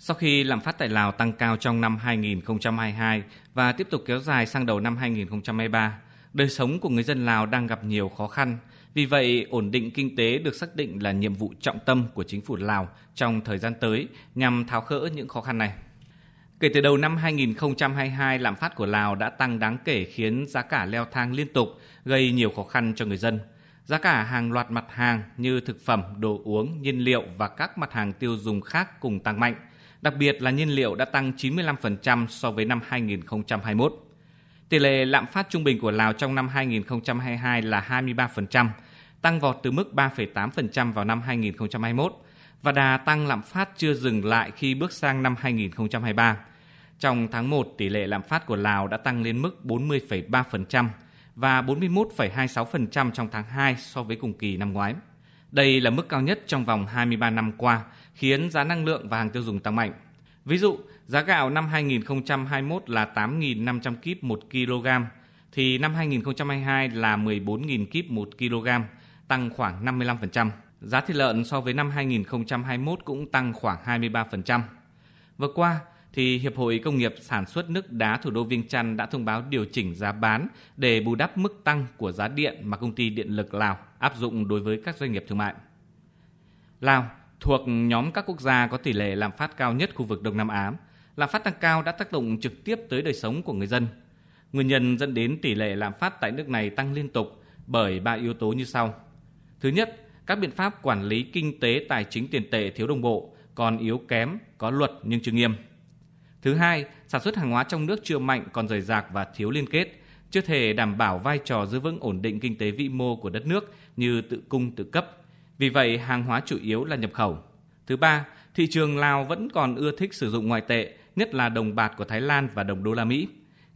Sau khi lạm phát tại Lào tăng cao trong năm 2022 và tiếp tục kéo dài sang đầu năm 2023, đời sống của người dân Lào đang gặp nhiều khó khăn. Vì vậy, ổn định kinh tế được xác định là nhiệm vụ trọng tâm của chính phủ Lào trong thời gian tới nhằm tháo gỡ những khó khăn này. Kể từ đầu năm 2022, lạm phát của Lào đã tăng đáng kể khiến giá cả leo thang liên tục, gây nhiều khó khăn cho người dân. Giá cả hàng loạt mặt hàng như thực phẩm, đồ uống, nhiên liệu và các mặt hàng tiêu dùng khác cùng tăng mạnh. Đặc biệt là nhiên liệu đã tăng 95% so với năm 2021. Tỷ lệ lạm phát trung bình của Lào trong năm 2022 là 23%, tăng vọt từ mức 3,8% vào năm 2021 và đà tăng lạm phát chưa dừng lại khi bước sang năm 2023. Trong tháng 1, tỷ lệ lạm phát của Lào đã tăng lên mức 40,3% và 41,26% trong tháng 2 so với cùng kỳ năm ngoái. Đây là mức cao nhất trong vòng 23 năm qua, khiến giá năng lượng và hàng tiêu dùng tăng mạnh. Ví dụ, giá gạo năm 2021 là 8.500 kíp 1 kg, thì năm 2022 là 14.000 kíp 1 kg, tăng khoảng 55%. Giá thịt lợn so với năm 2021 cũng tăng khoảng 23%. Vừa qua, thì Hiệp hội Công nghiệp Sản xuất nước đá thủ đô Viêng Chăn đã thông báo điều chỉnh giá bán để bù đắp mức tăng của giá điện mà công ty điện lực Lào áp dụng đối với các doanh nghiệp thương mại. Lào thuộc nhóm các quốc gia có tỷ lệ lạm phát cao nhất khu vực Đông Nam Á. Lạm phát tăng cao đã tác động trực tiếp tới đời sống của người dân. Nguyên nhân dẫn đến tỷ lệ lạm phát tại nước này tăng liên tục bởi ba yếu tố như sau. Thứ nhất, các biện pháp quản lý kinh tế tài chính tiền tệ thiếu đồng bộ, còn yếu kém, có luật nhưng chưa nghiêm. Thứ hai, sản xuất hàng hóa trong nước chưa mạnh còn rời rạc và thiếu liên kết, chưa thể đảm bảo vai trò giữ vững ổn định kinh tế vĩ mô của đất nước như tự cung tự cấp. Vì vậy, hàng hóa chủ yếu là nhập khẩu. Thứ ba, thị trường Lào vẫn còn ưa thích sử dụng ngoại tệ, nhất là đồng bạc của Thái Lan và đồng đô la Mỹ,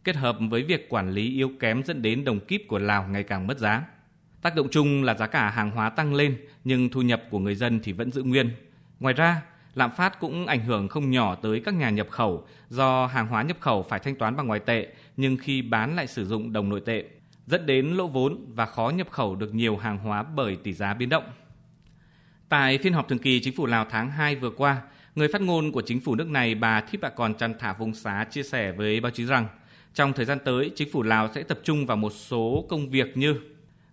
kết hợp với việc quản lý yếu kém dẫn đến đồng kíp của Lào ngày càng mất giá. Tác động chung là giá cả hàng hóa tăng lên nhưng thu nhập của người dân thì vẫn giữ nguyên. Ngoài ra, lạm phát cũng ảnh hưởng không nhỏ tới các nhà nhập khẩu do hàng hóa nhập khẩu phải thanh toán bằng ngoại tệ nhưng khi bán lại sử dụng đồng nội tệ, dẫn đến lỗ vốn và khó nhập khẩu được nhiều hàng hóa bởi tỷ giá biến động. Tại phiên họp thường kỳ chính phủ Lào tháng 2 vừa qua, người phát ngôn của chính phủ nước này bà Thiếp Bạ Còn Trăn Thả Vùng Xá chia sẻ với báo chí rằng trong thời gian tới, chính phủ Lào sẽ tập trung vào một số công việc như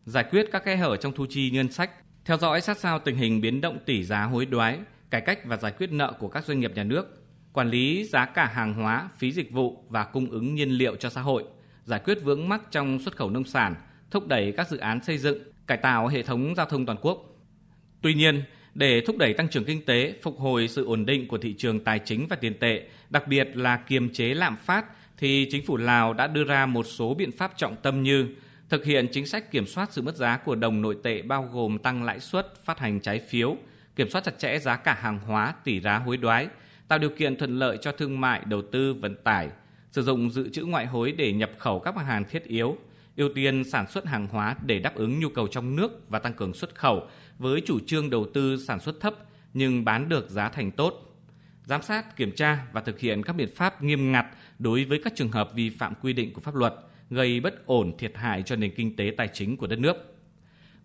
giải quyết các kẽ hở trong thu chi ngân sách, theo dõi sát sao tình hình biến động tỷ giá hối đoái, cải cách và giải quyết nợ của các doanh nghiệp nhà nước, quản lý giá cả hàng hóa, phí dịch vụ và cung ứng nhiên liệu cho xã hội, giải quyết vướng mắc trong xuất khẩu nông sản, thúc đẩy các dự án xây dựng, cải tạo hệ thống giao thông toàn quốc. Tuy nhiên, để thúc đẩy tăng trưởng kinh tế, phục hồi sự ổn định của thị trường tài chính và tiền tệ, đặc biệt là kiềm chế lạm phát, thì chính phủ Lào đã đưa ra một số biện pháp trọng tâm như thực hiện chính sách kiểm soát sự mất giá của đồng nội tệ bao gồm tăng lãi suất, phát hành trái phiếu, kiểm soát chặt chẽ giá cả hàng hóa, tỷ giá hối đoái, tạo điều kiện thuận lợi cho thương mại, đầu tư, vận tải, sử dụng dự trữ ngoại hối để nhập khẩu các mặt hàng thiết yếu, ưu tiên sản xuất hàng hóa để đáp ứng nhu cầu trong nước và tăng cường xuất khẩu với chủ trương đầu tư sản xuất thấp nhưng bán được giá thành tốt. Giám sát, kiểm tra và thực hiện các biện pháp nghiêm ngặt đối với các trường hợp vi phạm quy định của pháp luật, gây bất ổn thiệt hại cho nền kinh tế tài chính của đất nước.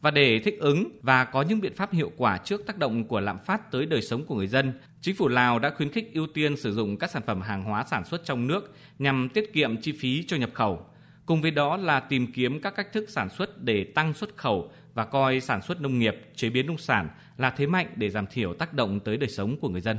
Và để thích ứng và có những biện pháp hiệu quả trước tác động của lạm phát tới đời sống của người dân, chính phủ Lào đã khuyến khích ưu tiên sử dụng các sản phẩm hàng hóa sản xuất trong nước nhằm tiết kiệm chi phí cho nhập khẩu. Cùng với đó là tìm kiếm các cách thức sản xuất để tăng xuất khẩu và coi sản xuất nông nghiệp, chế biến nông sản là thế mạnh để giảm thiểu tác động tới đời sống của người dân.